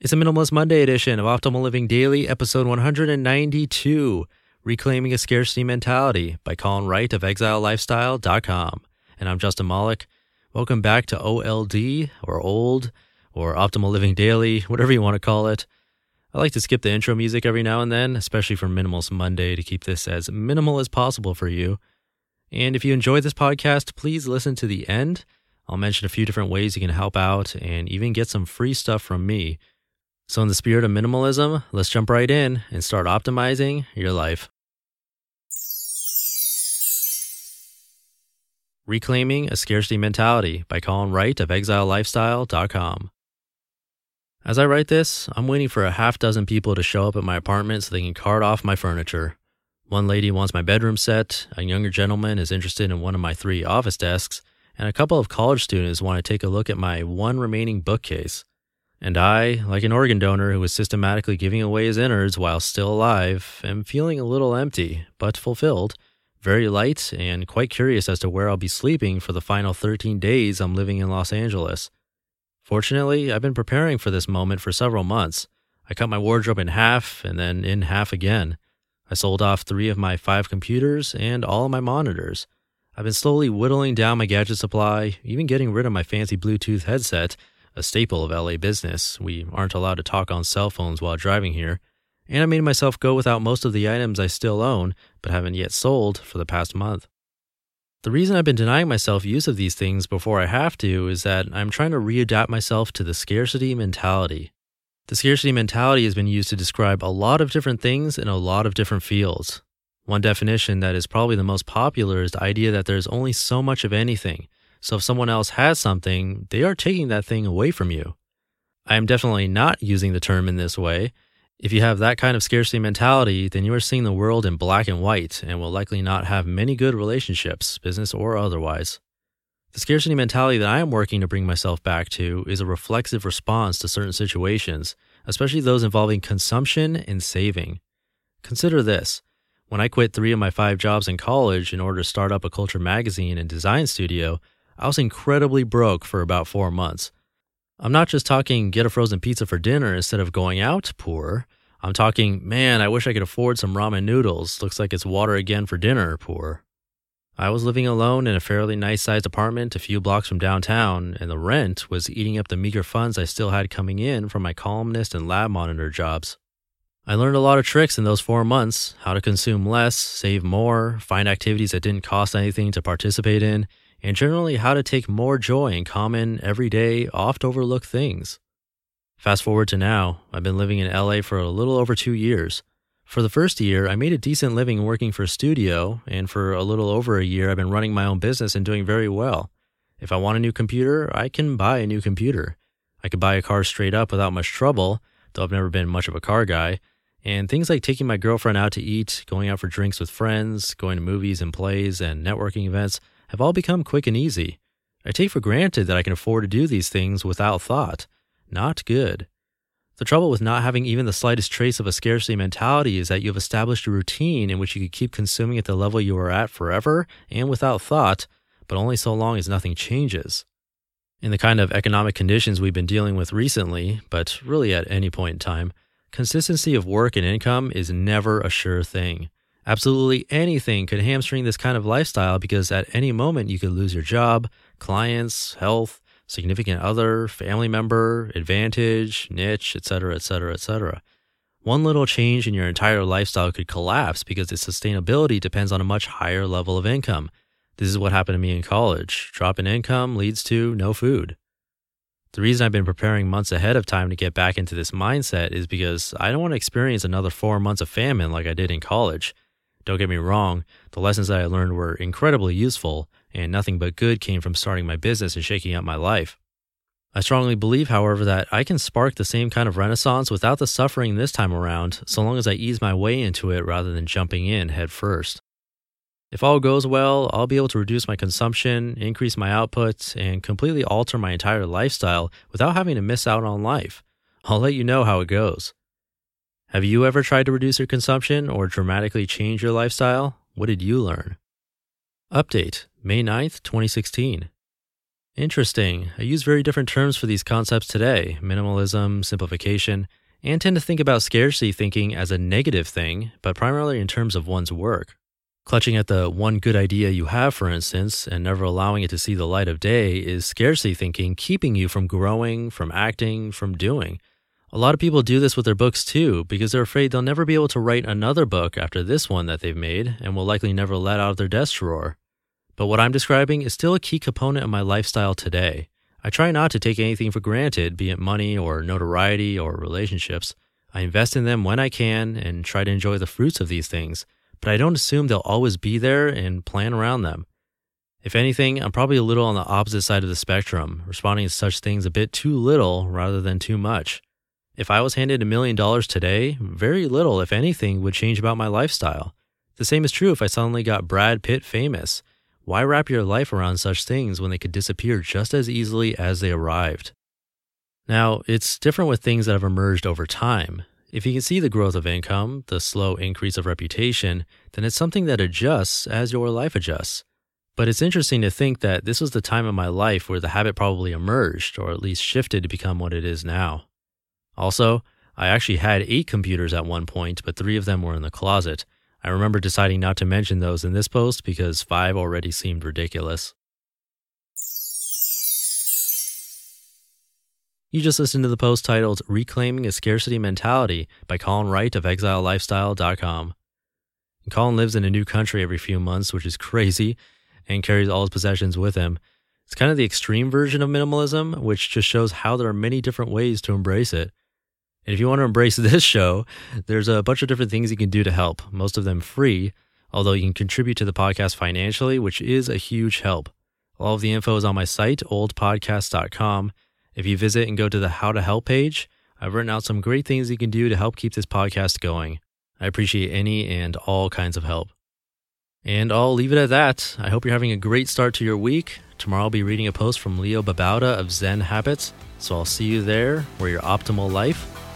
It's a Minimalist Monday edition of Optimal Living Daily, episode 192 Reclaiming a Scarcity Mentality by Colin Wright of ExileLifestyle.com. And I'm Justin Malik. Welcome back to OLD or Old or Optimal Living Daily, whatever you want to call it. I like to skip the intro music every now and then, especially for Minimalist Monday to keep this as minimal as possible for you. And if you enjoy this podcast, please listen to the end. I'll mention a few different ways you can help out and even get some free stuff from me. So, in the spirit of minimalism, let's jump right in and start optimizing your life. Reclaiming a Scarcity Mentality by Colin Wright of ExileLifestyle.com. As I write this, I'm waiting for a half dozen people to show up at my apartment so they can cart off my furniture. One lady wants my bedroom set, a younger gentleman is interested in one of my three office desks, and a couple of college students want to take a look at my one remaining bookcase. And I, like an organ donor who was systematically giving away his innards while still alive, am feeling a little empty, but fulfilled, very light, and quite curious as to where I'll be sleeping for the final 13 days I'm living in Los Angeles. Fortunately, I've been preparing for this moment for several months. I cut my wardrobe in half and then in half again. I sold off three of my five computers and all my monitors. I've been slowly whittling down my gadget supply, even getting rid of my fancy Bluetooth headset a staple of LA business. We aren't allowed to talk on cell phones while driving here. And I made myself go without most of the items I still own, but haven't yet sold for the past month. The reason I've been denying myself use of these things before I have to is that I'm trying to readapt myself to the scarcity mentality. The scarcity mentality has been used to describe a lot of different things in a lot of different fields. One definition that is probably the most popular is the idea that there's only so much of anything, so if someone else has something, they are taking that thing away from you. I am definitely not using the term in this way. If you have that kind of scarcity mentality, then you are seeing the world in black and white and will likely not have many good relationships, business or otherwise. The scarcity mentality that I am working to bring myself back to is a reflexive response to certain situations, especially those involving consumption and saving. Consider this. When I quit three of my five jobs in college in order to start up a culture magazine and design studio, I was incredibly broke for about four months. I'm not just talking get a frozen pizza for dinner instead of going out poor. I'm talking, man, I wish I could afford some ramen noodles. Looks like it's water again for dinner poor. I was living alone in a fairly nice sized apartment a few blocks from downtown, and the rent was eating up the meager funds I still had coming in from my columnist and lab monitor jobs. I learned a lot of tricks in those four months how to consume less, save more, find activities that didn't cost anything to participate in, and generally how to take more joy in common, everyday, oft overlooked things. Fast forward to now, I've been living in LA for a little over two years. For the first year, I made a decent living working for a studio, and for a little over a year, I've been running my own business and doing very well. If I want a new computer, I can buy a new computer. I could buy a car straight up without much trouble, though I've never been much of a car guy. And things like taking my girlfriend out to eat, going out for drinks with friends, going to movies and plays and networking events have all become quick and easy. I take for granted that I can afford to do these things without thought. Not good. The trouble with not having even the slightest trace of a scarcity mentality is that you have established a routine in which you could keep consuming at the level you are at forever and without thought, but only so long as nothing changes. In the kind of economic conditions we've been dealing with recently, but really at any point in time, consistency of work and income is never a sure thing. Absolutely anything could hamstring this kind of lifestyle because at any moment you could lose your job, clients, health, significant other, family member, advantage, niche, etc., etc., etc. One little change in your entire lifestyle could collapse because its sustainability depends on a much higher level of income. This is what happened to me in college. Drop in income leads to no food. The reason I've been preparing months ahead of time to get back into this mindset is because I don't want to experience another four months of famine like I did in college. Don't get me wrong, the lessons that I learned were incredibly useful, and nothing but good came from starting my business and shaking up my life. I strongly believe, however, that I can spark the same kind of renaissance without the suffering this time around, so long as I ease my way into it rather than jumping in head first. If all goes well, I'll be able to reduce my consumption, increase my output, and completely alter my entire lifestyle without having to miss out on life. I'll let you know how it goes. Have you ever tried to reduce your consumption or dramatically change your lifestyle? What did you learn? Update May 9th, 2016. Interesting. I use very different terms for these concepts today minimalism, simplification, and tend to think about scarcity thinking as a negative thing, but primarily in terms of one's work. Clutching at the one good idea you have, for instance, and never allowing it to see the light of day is scarcity thinking keeping you from growing, from acting, from doing. A lot of people do this with their books too, because they're afraid they'll never be able to write another book after this one that they've made and will likely never let out of their desk drawer. But what I'm describing is still a key component of my lifestyle today. I try not to take anything for granted, be it money or notoriety or relationships. I invest in them when I can and try to enjoy the fruits of these things but I don't assume they'll always be there and plan around them. If anything, I'm probably a little on the opposite side of the spectrum, responding to such things a bit too little rather than too much. If I was handed a million dollars today, very little, if anything, would change about my lifestyle. The same is true if I suddenly got Brad Pitt famous. Why wrap your life around such things when they could disappear just as easily as they arrived? Now, it's different with things that have emerged over time. If you can see the growth of income, the slow increase of reputation, then it's something that adjusts as your life adjusts. But it's interesting to think that this was the time of my life where the habit probably emerged, or at least shifted to become what it is now. Also, I actually had eight computers at one point, but three of them were in the closet. I remember deciding not to mention those in this post because five already seemed ridiculous. You just listened to the post titled Reclaiming a Scarcity Mentality by Colin Wright of ExileLifestyle.com. Colin lives in a new country every few months, which is crazy, and carries all his possessions with him. It's kind of the extreme version of minimalism, which just shows how there are many different ways to embrace it. And if you want to embrace this show, there's a bunch of different things you can do to help, most of them free, although you can contribute to the podcast financially, which is a huge help. All of the info is on my site, oldpodcast.com if you visit and go to the How to Help page, I've written out some great things you can do to help keep this podcast going. I appreciate any and all kinds of help. And I'll leave it at that. I hope you're having a great start to your week. Tomorrow I'll be reading a post from Leo Babauta of Zen Habits, so I'll see you there where your optimal life